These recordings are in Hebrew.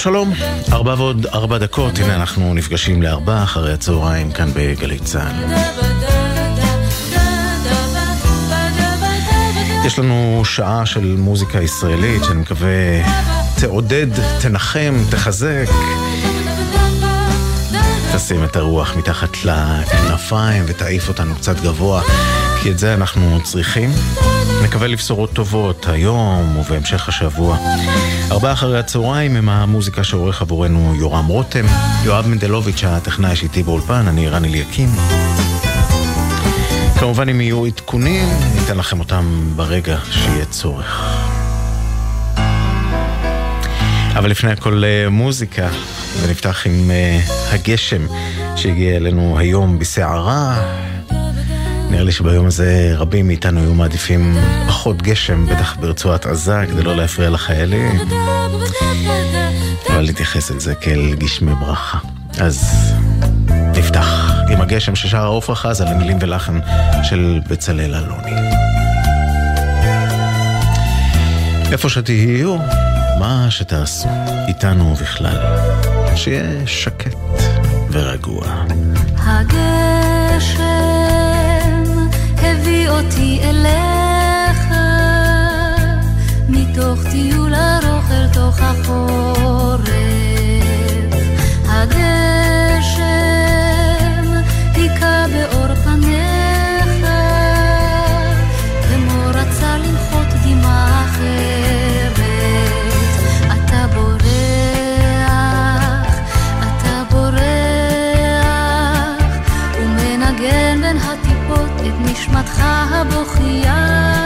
שלום ארבע ועוד ארבע דקות, הנה אנחנו נפגשים לארבע אחרי הצהריים כאן בגלי צה"ל. יש לנו שעה של מוזיקה ישראלית שאני מקווה תעודד, תנחם, תחזק. תשים את הרוח מתחת לכנפיים ותעיף אותנו קצת גבוה, כי את זה אנחנו צריכים. נקווה לבשורות טובות היום ובהמשך השבוע. ארבעה אחרי הצהריים עם המוזיקה שעורך עבורנו יורם רותם, יואב מנדלוביץ' הטכנאי שאיתי באולפן, אני רן אליקים. כמובן אם יהיו עדכונים, ניתן לכם אותם ברגע שיהיה צורך. אבל לפני הכל אה, מוזיקה, ונפתח עם uh, הגשם שהגיע אלינו היום בסערה. נראה לי שביום הזה רבים מאיתנו היו מעדיפים פחות גשם, בטח ברצועת עזה, כדי לא להפריע לחיילים. אבל להתייחס אל זה כאל גשמי ברכה. אז נפתח עם הגשם ששר העופרה חזה למילים ולחן של בצלאל אלוני. איפה שתהיו, מה שתעשו, איתנו בכלל, שיהיה שקט ורגוע. הגשם אותי אליך, מתוך טיול ארוך אל תוך החורף. הגשם נשמתך הבוכייה.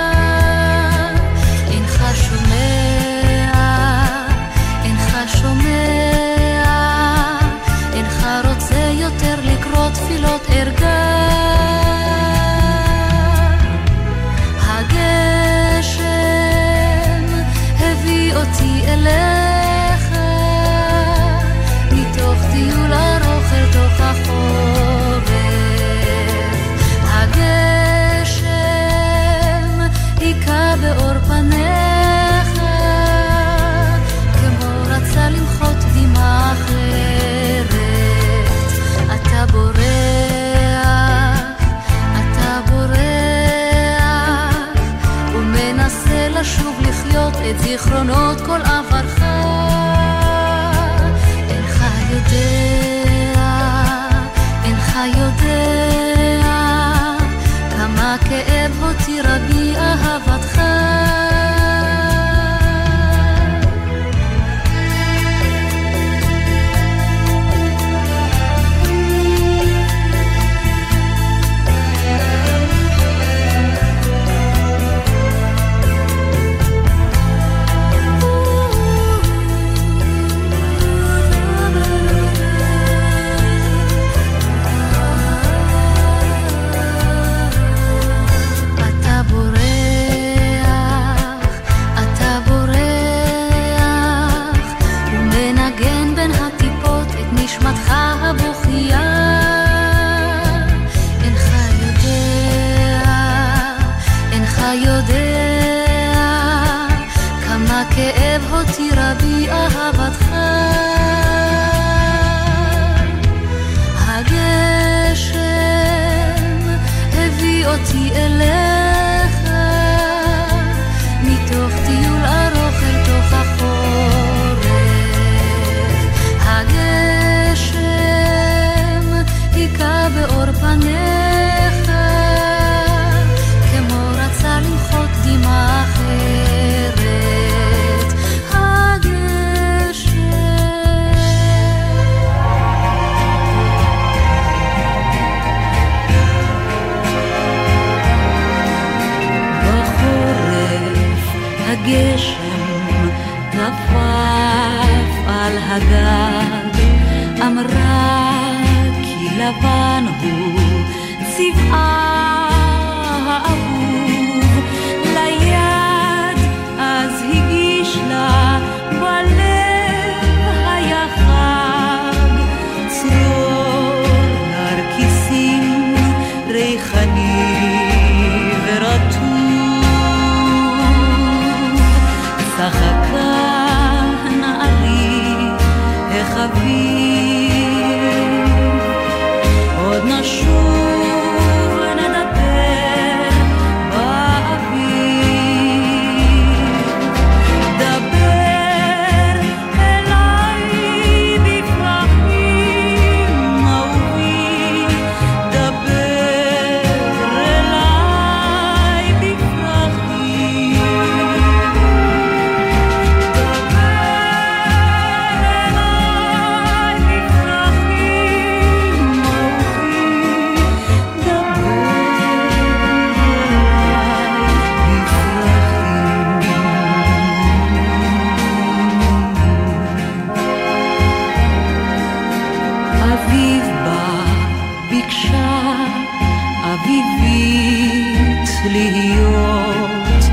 להיות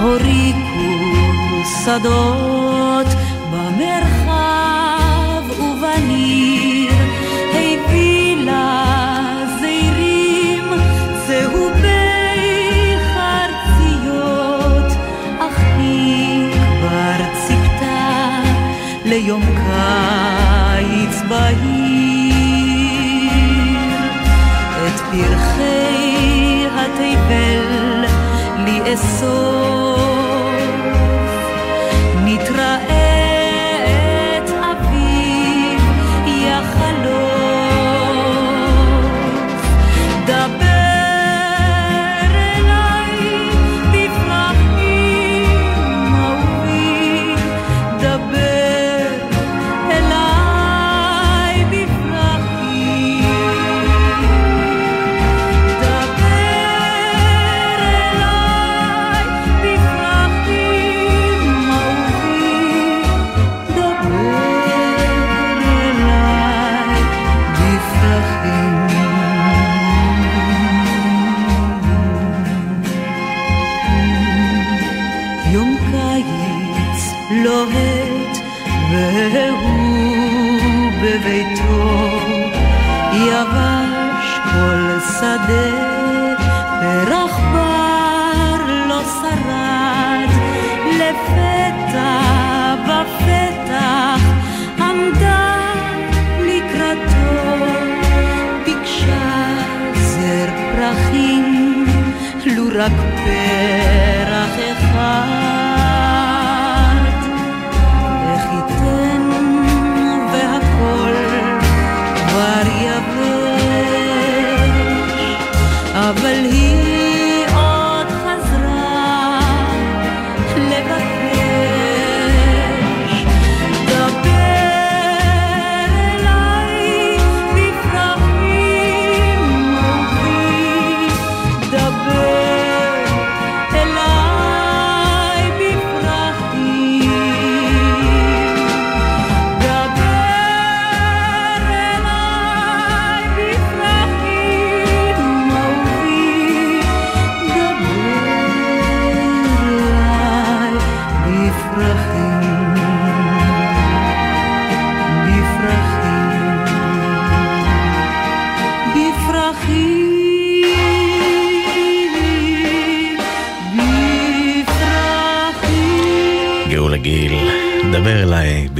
הוריקו שדות pessoa. רק פרח אחד. איך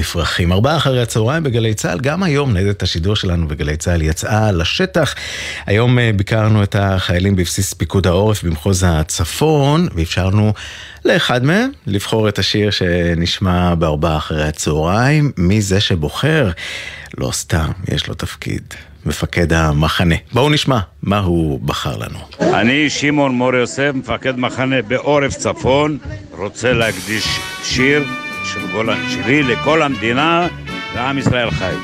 בפרחים. ארבעה אחרי הצהריים בגלי צה"ל, גם היום ניידת השידור שלנו בגלי צה"ל יצאה לשטח. היום אה, ביקרנו את החיילים בבסיס פיקוד העורף במחוז הצפון, ואפשרנו לאחד מהם לבחור את השיר שנשמע בארבעה אחרי הצהריים. מי זה שבוחר? לא סתם, יש לו תפקיד. מפקד המחנה. בואו נשמע מה הוא בחר לנו. אני שמעון מור יוסף, מפקד מחנה בעורף צפון, רוצה להקדיש שיר של גולן שלי לכל המדינה ועם ישראל חי.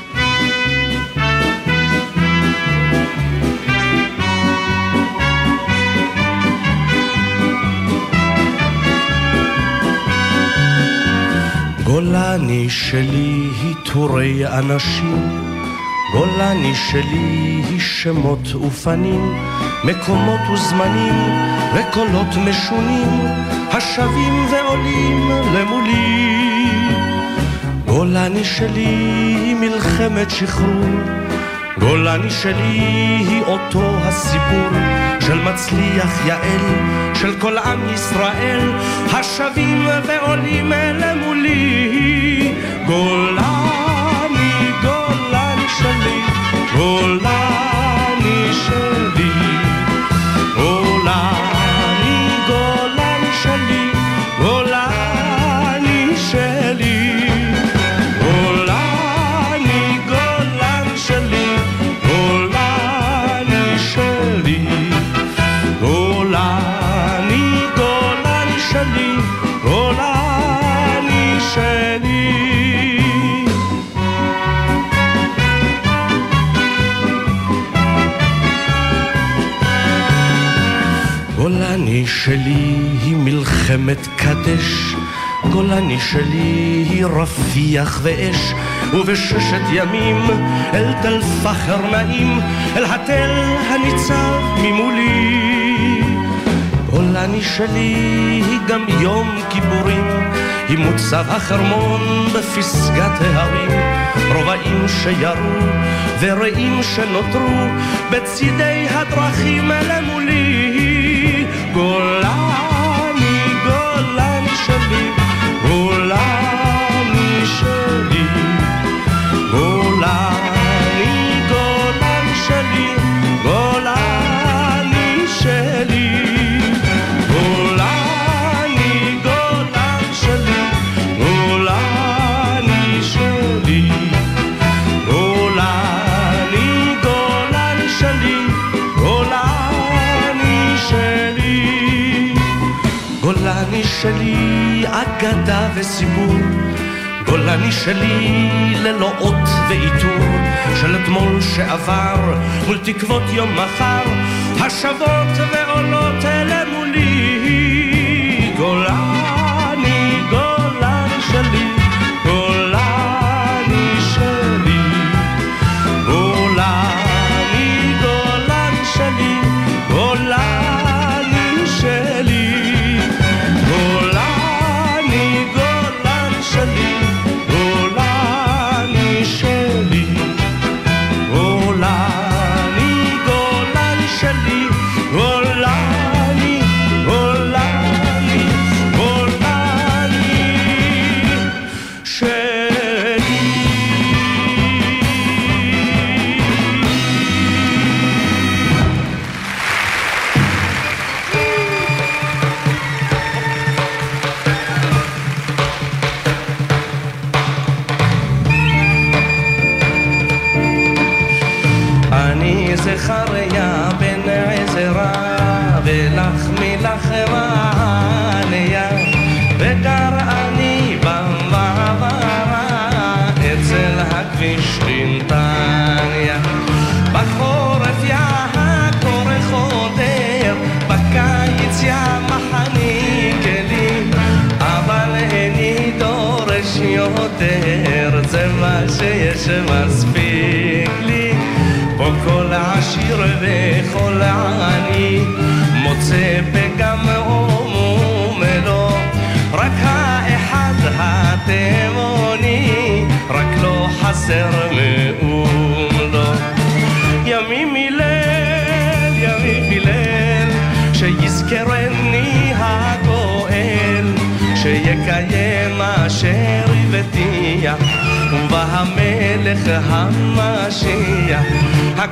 גולני שלי היא טורי אנשים, גולני שלי היא שמות ופנים, מקומות וזמנים וקולות משונים, השבים ועולים למולי. גולני שלי היא מלחמת שחרור, גולני שלי היא אותו הסיפור של מצליח יעל, של כל עם ישראל, השבים ועולים אלה מולי. גולני, גולני שלי היא מלחמת קדש, גולני שלי היא רפיח ואש, ובששת ימים אל תל פחר נעים, אל התל הניצב ממולי. גולני שלי היא גם יום כיפורים, היא מוצב החרמון בפסגת ההרים, רובעים שירו ורעים שנותרו בצידי הדרכים למולי. וסיפור, גולני שלי ללא אות ועיטור, של אתמול שעבר מול תקוות יום מחר, השבות ועולות למולי,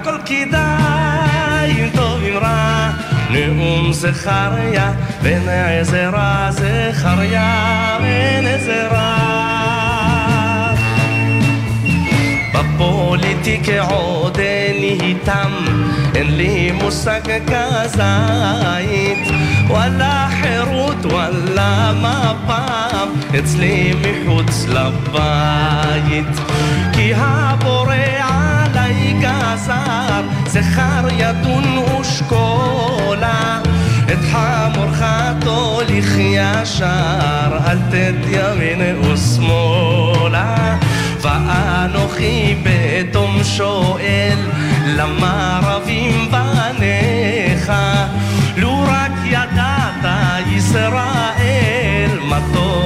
הכל כדאי אם טוב אם רע, נאום זכריה בן עזרא, זכריה בן עזרא. בפוליטיק עוד אין איתם, אין לי מושג כזית, וואלה חירות, וואלה מפ"ם, אצלי מחוץ לבית. כי הבורא גזר, זכר ידון ושקולה. את חמורך תוליך ישר, אל תת ימין ושמאלה. ואנוכי בתום שואל, למה רבים בניך? לו רק ידעת ישראל, מה טוב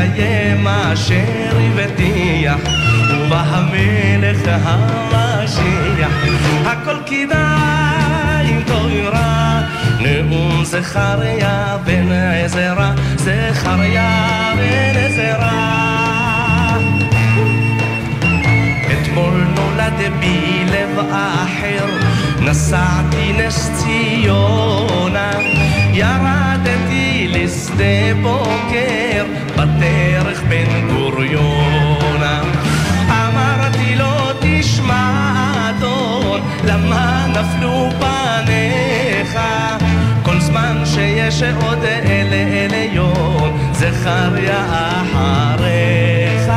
שיקיים אשר הבטיח, ובא המלך המשיח. הכל כדאי אם רע, נאום זכריה בן עזרא, זכריה בן עזרא. אתמול נולד בי לב אחר, נסעתי נס ציונה, ירדתי לשדה בוקר, בדרך בן גוריונה. אמרתי לו תשמע אדון, למה נפלו פניך? כל זמן שיש עוד אלה אליון, זכריה אחריך.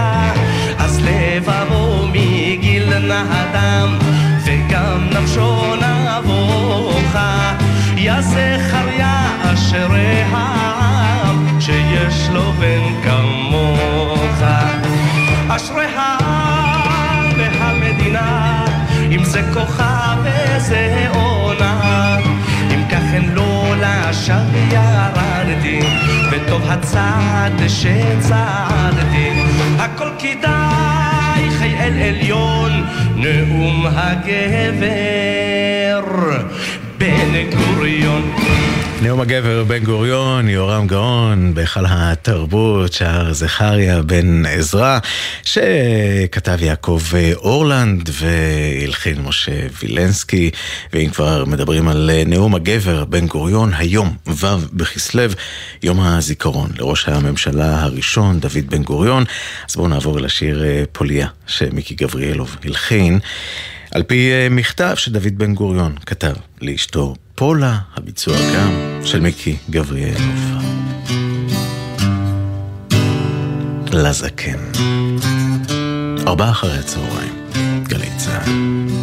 אז לבבו מגיל נהדם, וגם נפשו נבוך. יא זכריה אשרי איזה עונה אם כך הם לא לשווא ירדתי וטוב הצעד שצעדתי. הכל כדאי חי אל עליון נאום הגבר. בן גוריון. נאום הגבר בן גוריון, יורם גאון, בהיכל התרבות, שער זכריה בן עזרא, שכתב יעקב אורלנד והלחין משה וילנסקי, ואם כבר מדברים על נאום הגבר בן גוריון, היום, ו' בכסלו, יום הזיכרון לראש הממשלה הראשון, דוד בן גוריון, אז בואו נעבור לשיר פוליה, שמיקי גבריאלוב הלחין. על פי מכתב שדוד בן גוריון כתב לאשתו פולה, הביצוע גם של מיקי גבריאלוב. לזקן. ארבעה אחרי הצהריים, גלי צה"ל.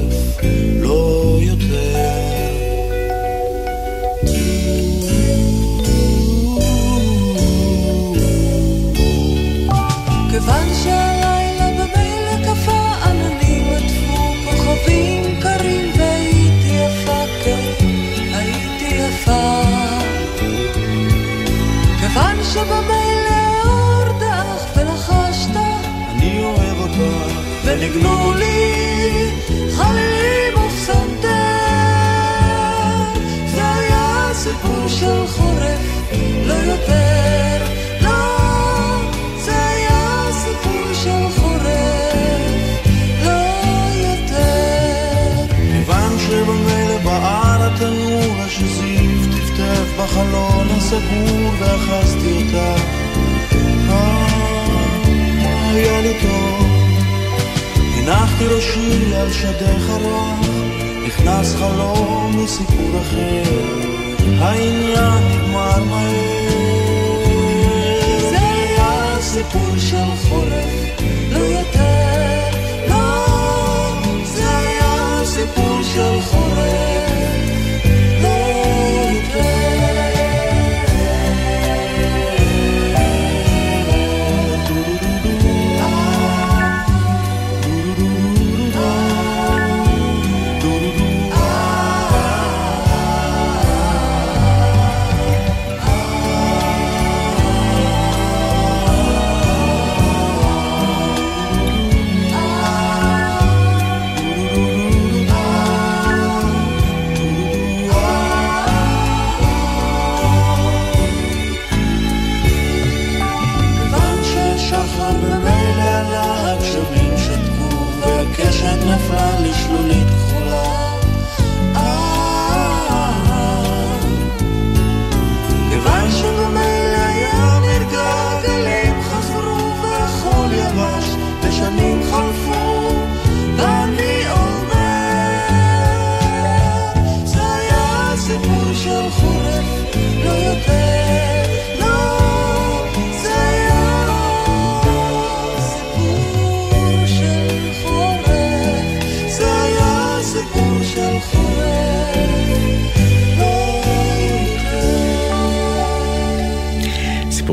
וניגנו לי חלילים ופסנתר. זה היה סיפור של חורף, לא יותר, לא, זה היה סיפור של חורף, לא יותר. כיוון שבמילא בער התנור השזיף טפטף בחלון הסגור ואחזתי אותה. אה, היה לי טוב הנחתי ראשי על שדך הרך, נכנס חלום מסיפור אחר, העניין נגמר מהר. זה היה סיפור של חורף, לא יותר, לא, זה היה סיפור של חורף,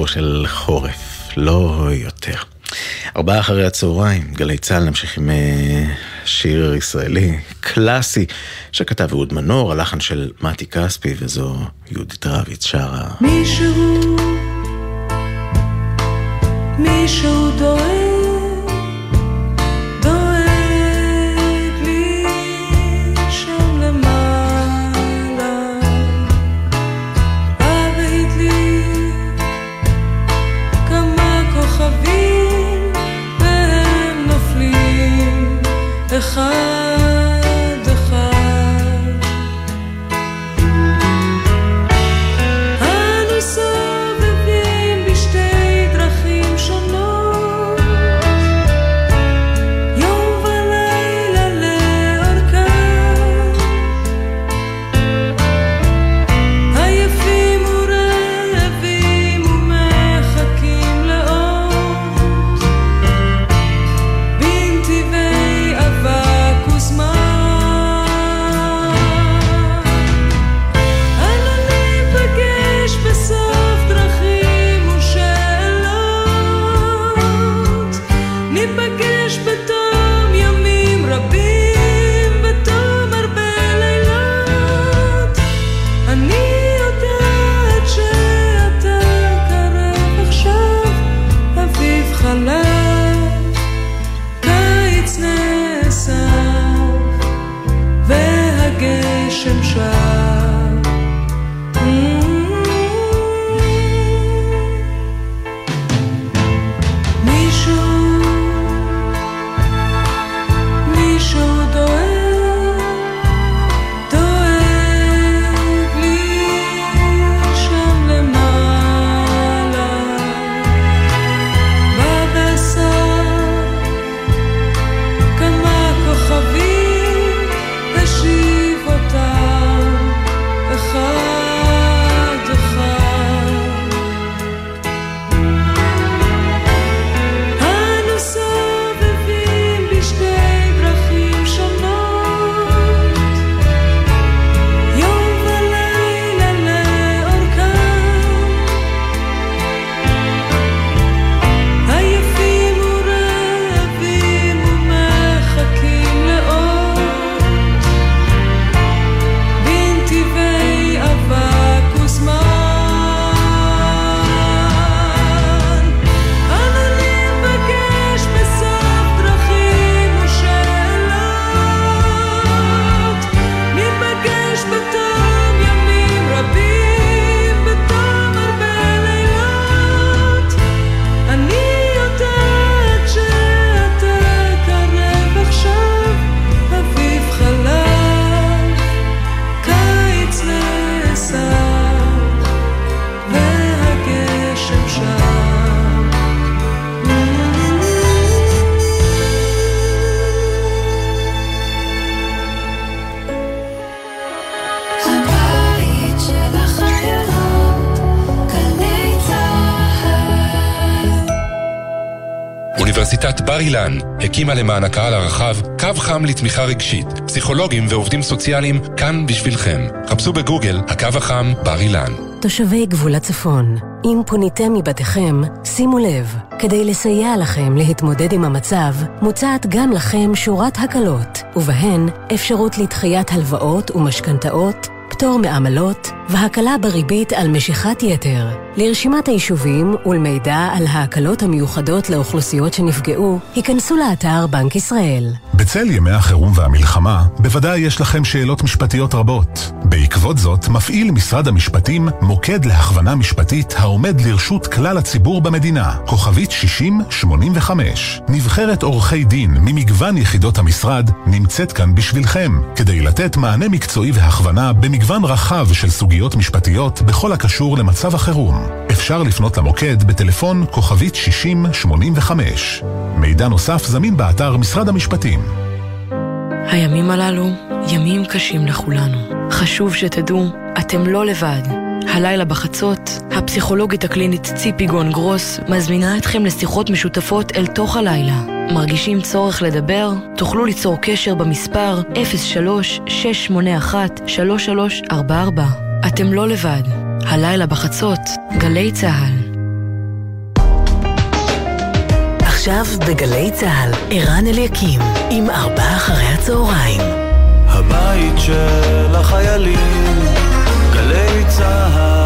של חורף, לא יותר. ארבעה אחרי הצהריים, גלי צה"ל, נמשיך עם אה, שיר ישראלי קלאסי שכתב אהוד מנור, הלחן של מתי כספי, וזו יהודית רביץ שרה. מישהו, מישהו דואג, בר אילן הקימה למען הקהל הרחב קו חם לתמיכה רגשית. פסיכולוגים ועובדים סוציאליים כאן בשבילכם. חפשו בגוגל הקו החם בר אילן. תושבי גבול הצפון, אם פוניתם מבתיכם, שימו לב, כדי לסייע לכם להתמודד עם המצב, מוצעת גם לכם שורת הקלות, ובהן אפשרות לדחיית הלוואות ומשכנתאות, פטור מעמלות והקלה בריבית על משיכת יתר. לרשימת היישובים ולמידע על ההקלות המיוחדות לאוכלוסיות שנפגעו, היכנסו לאתר בנק ישראל. בצל ימי החירום והמלחמה, בוודאי יש לכם שאלות משפטיות רבות. בעקבות זאת, מפעיל משרד המשפטים מוקד להכוונה משפטית העומד לרשות כלל הציבור במדינה, כוכבית 6085. נבחרת עורכי דין ממגוון יחידות המשרד נמצאת כאן בשבילכם, כדי לתת מענה מקצועי והכוונה במגוון רחב של סוגיות משפטיות בכל הקשור למצב החירום. אפשר לפנות למוקד בטלפון כוכבית 6085. מידע נוסף זמין באתר משרד המשפטים. הימים הללו ימים קשים לכולנו. חשוב שתדעו, אתם לא לבד. הלילה בחצות, הפסיכולוגית הקלינית ציפי גון גרוס מזמינה אתכם לשיחות משותפות אל תוך הלילה. מרגישים צורך לדבר? תוכלו ליצור קשר במספר 03-681-3344. אתם לא לבד. הלילה בחצות, גלי צה"ל. עכשיו בגלי צה"ל, ערן אליקים, עם ארבעה אחרי הצהריים. הבית של החיילים, גלי צה"ל.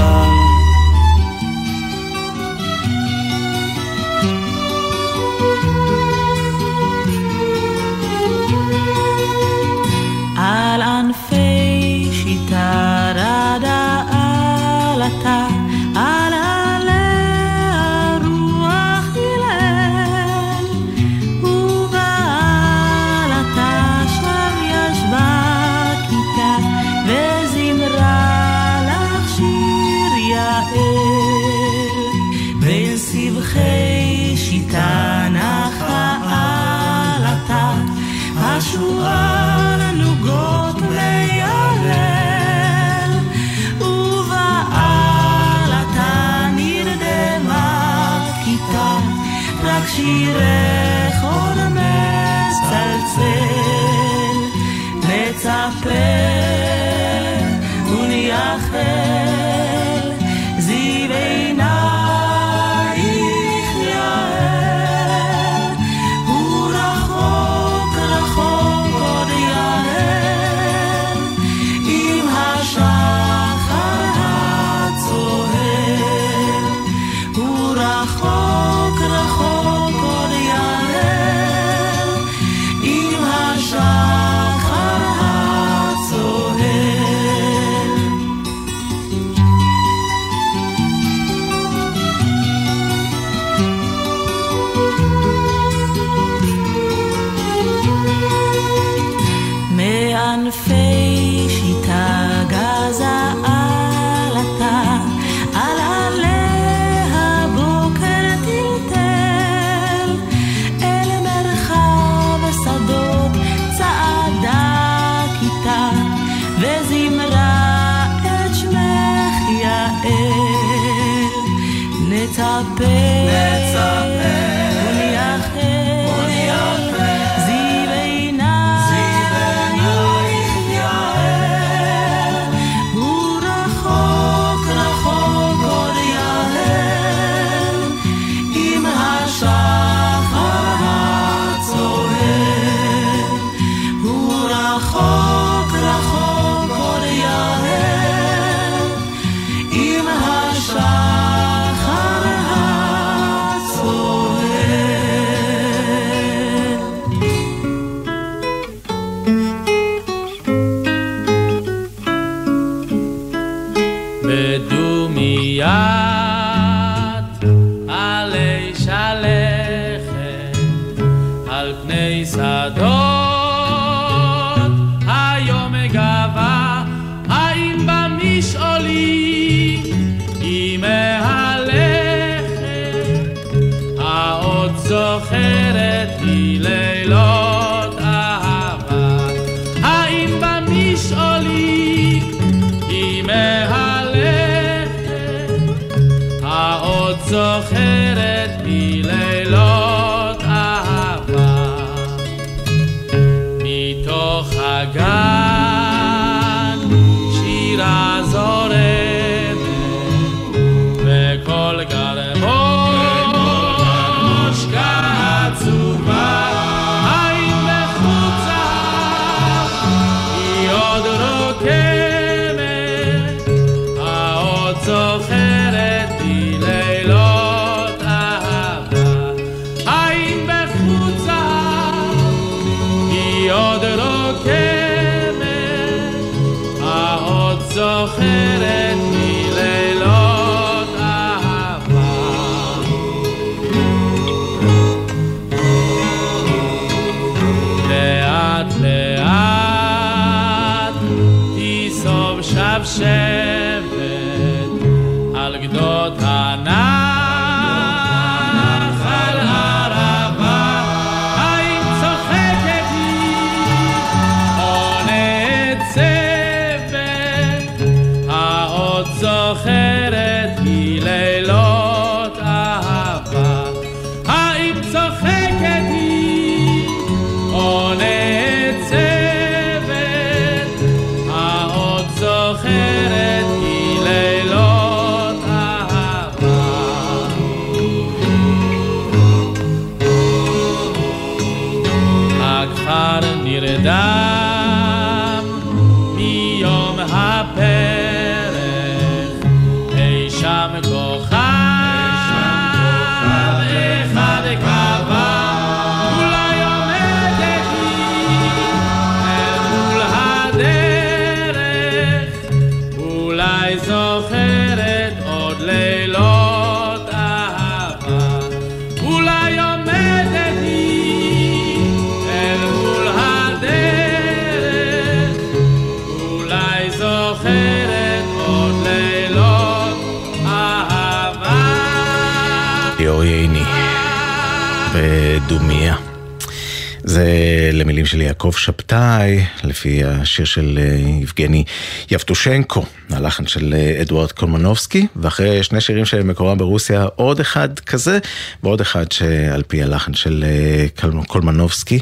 של יעקב שבתאי, לפי השיר של אה, יבגני יבטושנקו, הלחן של אה, אדוארד קולמנובסקי, ואחרי שני שירים שמקורם ברוסיה, עוד אחד כזה, ועוד אחד שעל פי הלחן של אה, קולמנובסקי.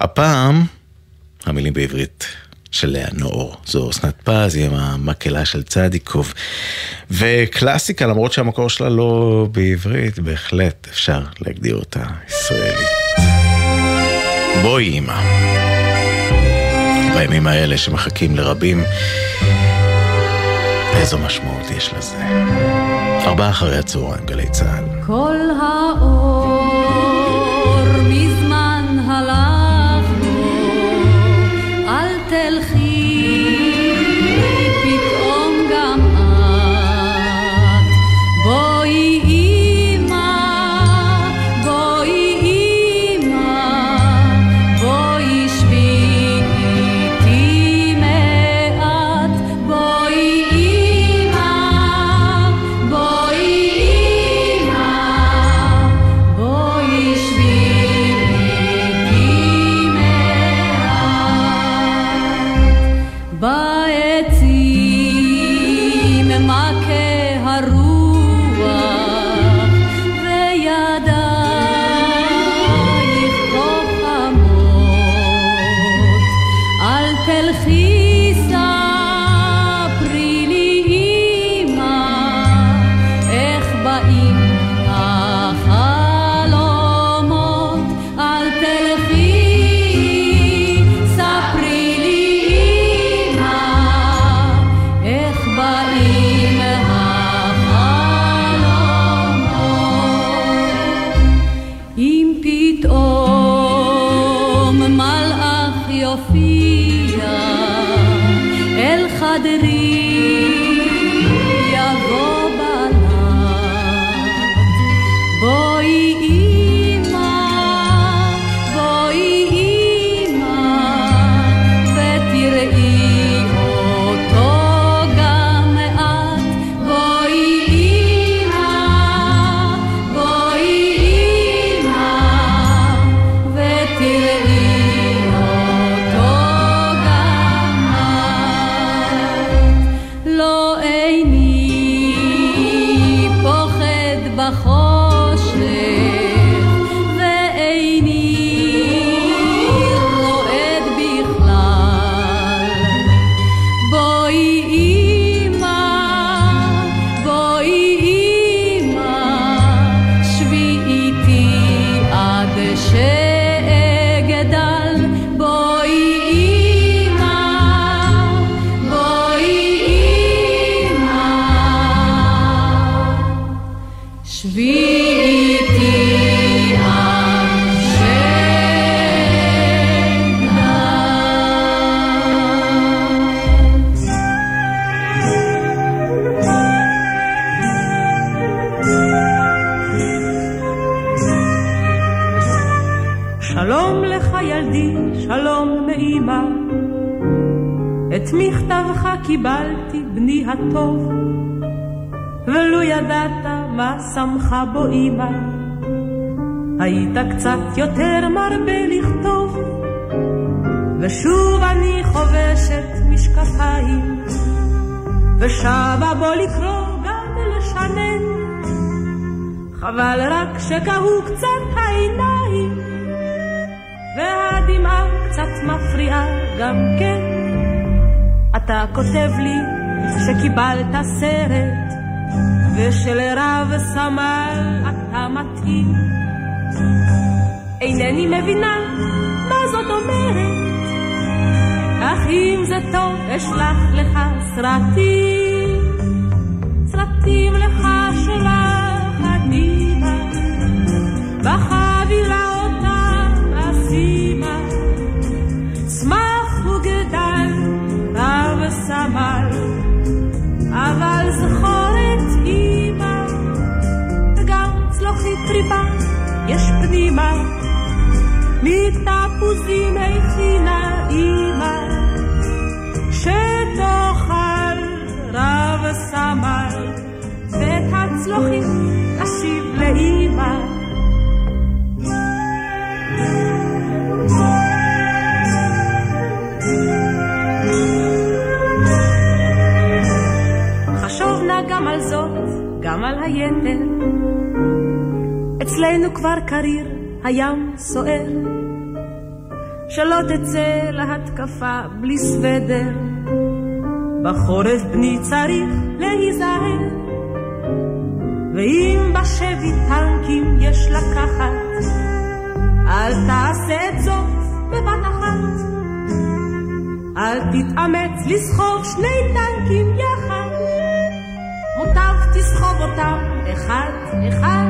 הפעם, המילים בעברית. של לאה נאור. זו אסנת פז, היא המקהלה של צדיקוב. וקלאסיקה, למרות שהמקור שלה לא בעברית, בהחלט אפשר להגדיר אותה ישראלית. בואי אימא. בימים האלה שמחכים לרבים. איזו משמעות יש לזה. ארבעה אחרי הצהריים, גלי צה"ל. כל האור שלום לך ילדי, שלום מאמא. את מכתבך קיבלתי, בני הטוב, ולו ידעת מה שמך בו אימא, היית קצת יותר מרבה לכתוב, ושוב אני חובשת משקפיים, ושבה בו לקרוא גם ולשנן. חבל רק שקהו קצת העיניים. והדמעה קצת מפריעה גם כן. אתה כותב לי שקיבלת סרט, ושלרב סמל אתה מתאים. אינני מבינה מה זאת אומרת, אך אם זה טוב אשלח לך סרטים, סרטים לך גם על היתר. אצלנו כבר קריר, הים סוער. שלא תצא להתקפה בלי סוודר. בחורף בני צריך להיזהר. ואם בשבי טנקים יש לקחת, אל תעשה את זאת בבת אחת. אל תתאמץ לסחוב שני טנקים יחד. תסחוב אותם אחד אחד.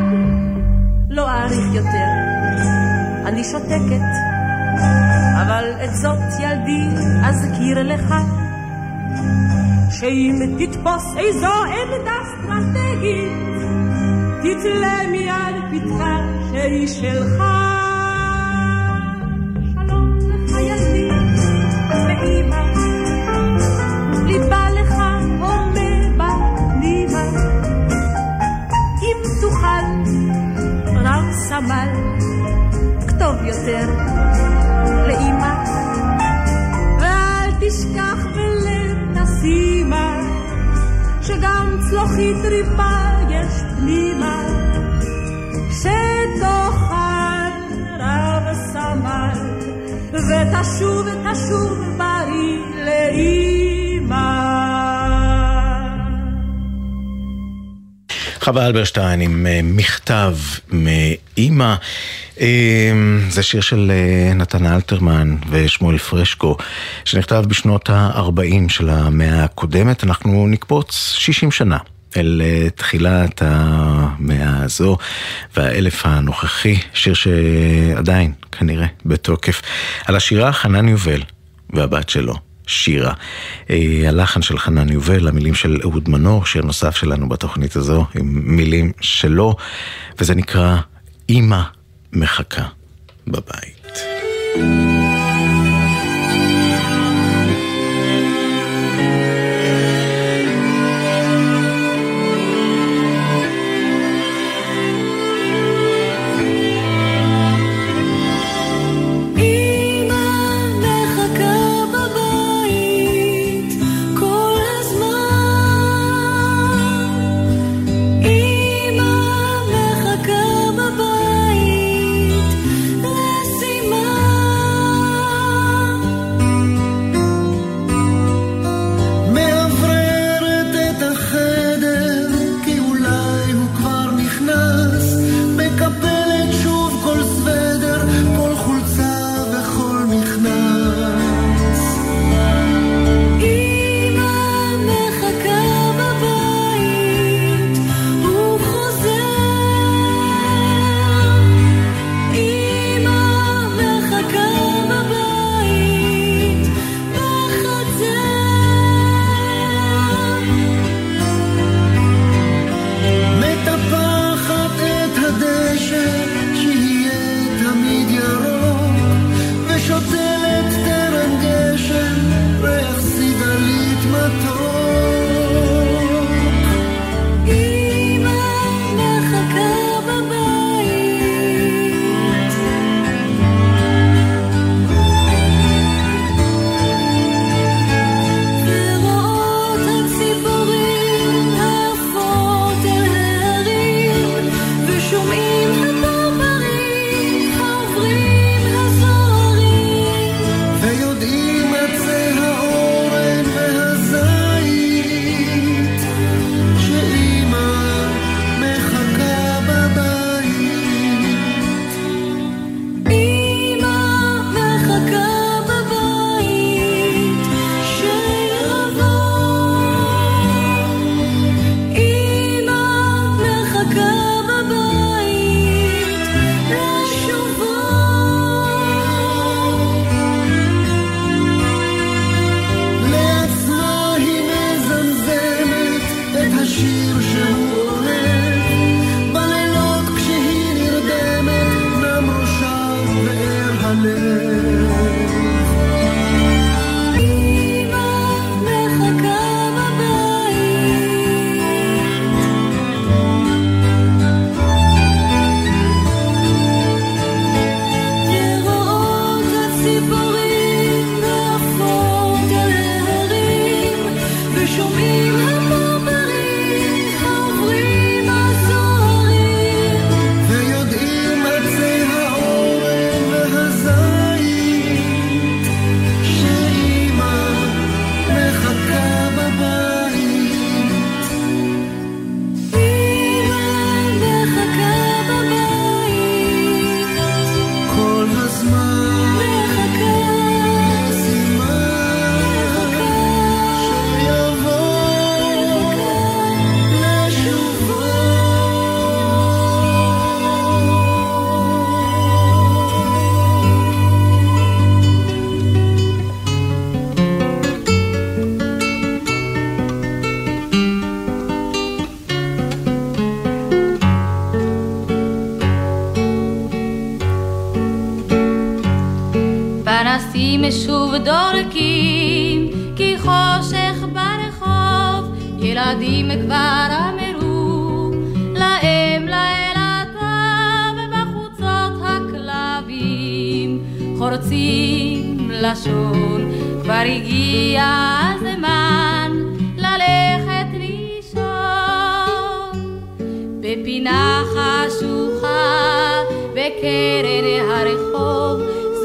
לא אאריך יותר, אני שותקת, אבל את זאת ילדי אזכיר לך, שאם תתפוס איזו עמדה אסטרטגית, תתלה מיד פתחה שהיא שלך. סמל, כתוב יותר לאמא, ואל תשכח בלב תשימה, שגם צלוחית ריבה יש פנימה, שתאכל רב סמל, ותשוב ותשוב בריא לאמא. חווה אלברשטיין עם אה, מכתב מאימא. אה, זה שיר של אה, נתן אלתרמן ושמואל פרשקו, שנכתב בשנות ה-40 של המאה הקודמת. אנחנו נקפוץ 60 שנה. אל תחילת המאה הזו והאלף הנוכחי, שיר שעדיין כנראה בתוקף. על השירה חנן יובל והבת שלו. שירה. הלחן של חנן יובל, המילים של אהוד מנור, שיר נוסף שלנו בתוכנית הזו, עם מילים שלו, וזה נקרא אימא מחכה בבית. מחכה בבית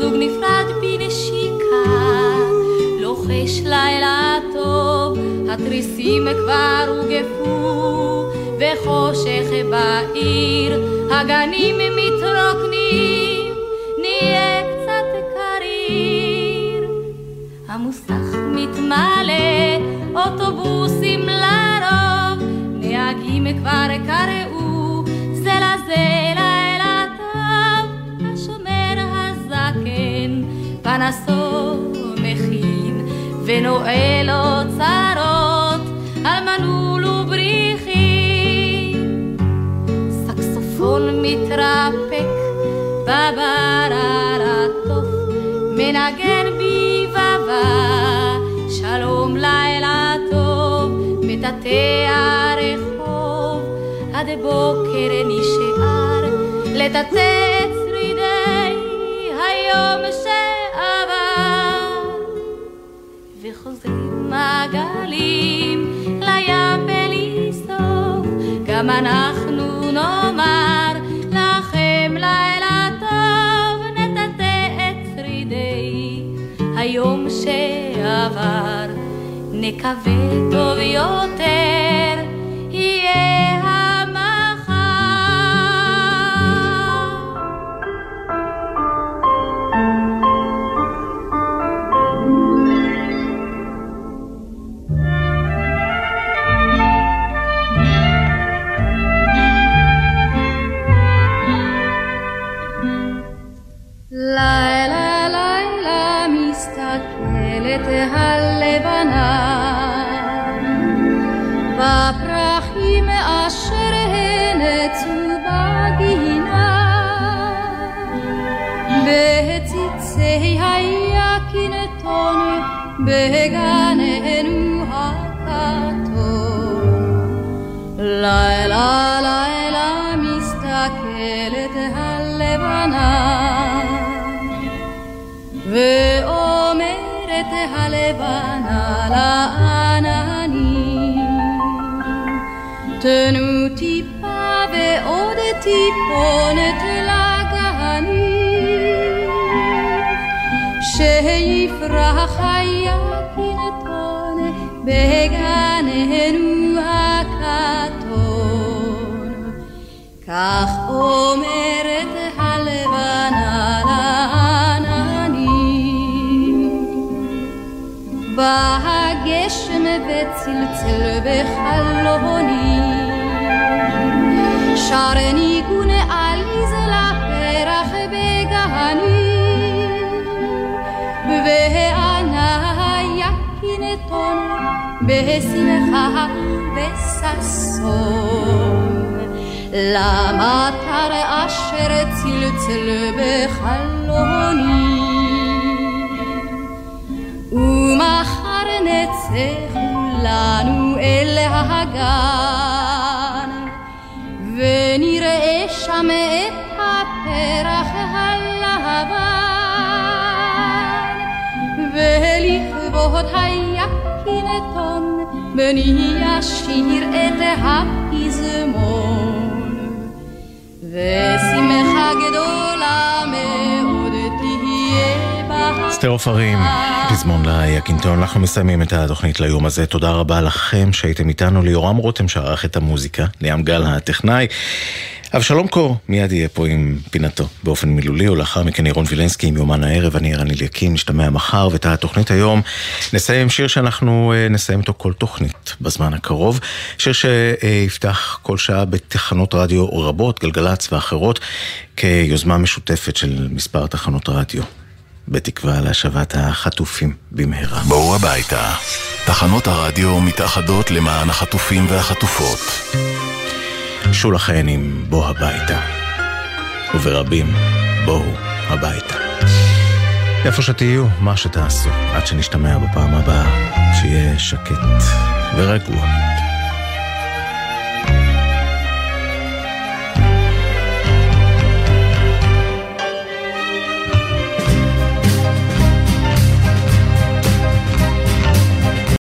זוג נפרד בנשיקה, לוחש לילה טוב, התריסים כבר הוגפו, וחושך בעיר, הגנים מתרוקנים, נהיה קצת קריר. המוסך מתמלא, אוטובוסים לרוב, נהגים כבר קראו, פנסו מכין, ונועל אוצרות, על מנעול ובריחים. סקסופון מתרפק בבר הרטוף, מנגן ביבבה, שלום לילה טוב, מטאטא הרחוב, עד בוקר נשאר לטאטא את שרידי היום מעגלים לים בלי סוף, גם אנחנו נאמר לכם לילה טוב, נטאטא את שרידי היום שעבר. נקווה טוב יותר יהיה תנו טיפה ועוד טיפונת לגנים שיפרח היקינתון בגננו הכתום כך אומרת הלבנה לעננים בא הגשם וצלצל בחלוני שר ניגון עליז לפרח בגני וענה יקינתון בשמחה ובששון למטר אשר צלצל בחלוני ומחר נצא כולנו אל הגן בני אשיר את הפזמון ושמחה גדולה מאוד תהיה בה אסתר עופרים, פזמון ליקינטון. אנחנו מסיימים את התוכנית ליום הזה. תודה רבה לכם שהייתם איתנו, ליורם רותם שערך את המוזיקה, ליאם גל הטכנאי. אבשלום קור מיד יהיה פה עם פינתו באופן מילולי, ולאחר מכן ירון וילנסקי עם יומן הערב, אני ערן אליקים, נשתמע מחר, ואת התוכנית היום נסיים עם שיר שאנחנו אה, נסיים אותו כל תוכנית בזמן הקרוב. שיר שיפתח כל שעה בתחנות רדיו רבות, גלגלצ ואחרות, כיוזמה משותפת של מספר תחנות רדיו. בתקווה להשבת החטופים במהרה. בואו הביתה. תחנות הרדיו מתאחדות למען החטופים והחטופות. שולה חן עם בוא הביתה, וברבים בואו הביתה. איפה שתהיו, מה שתעשו, עד שנשתמע בפעם הבאה, שיהיה שקט ורגוע.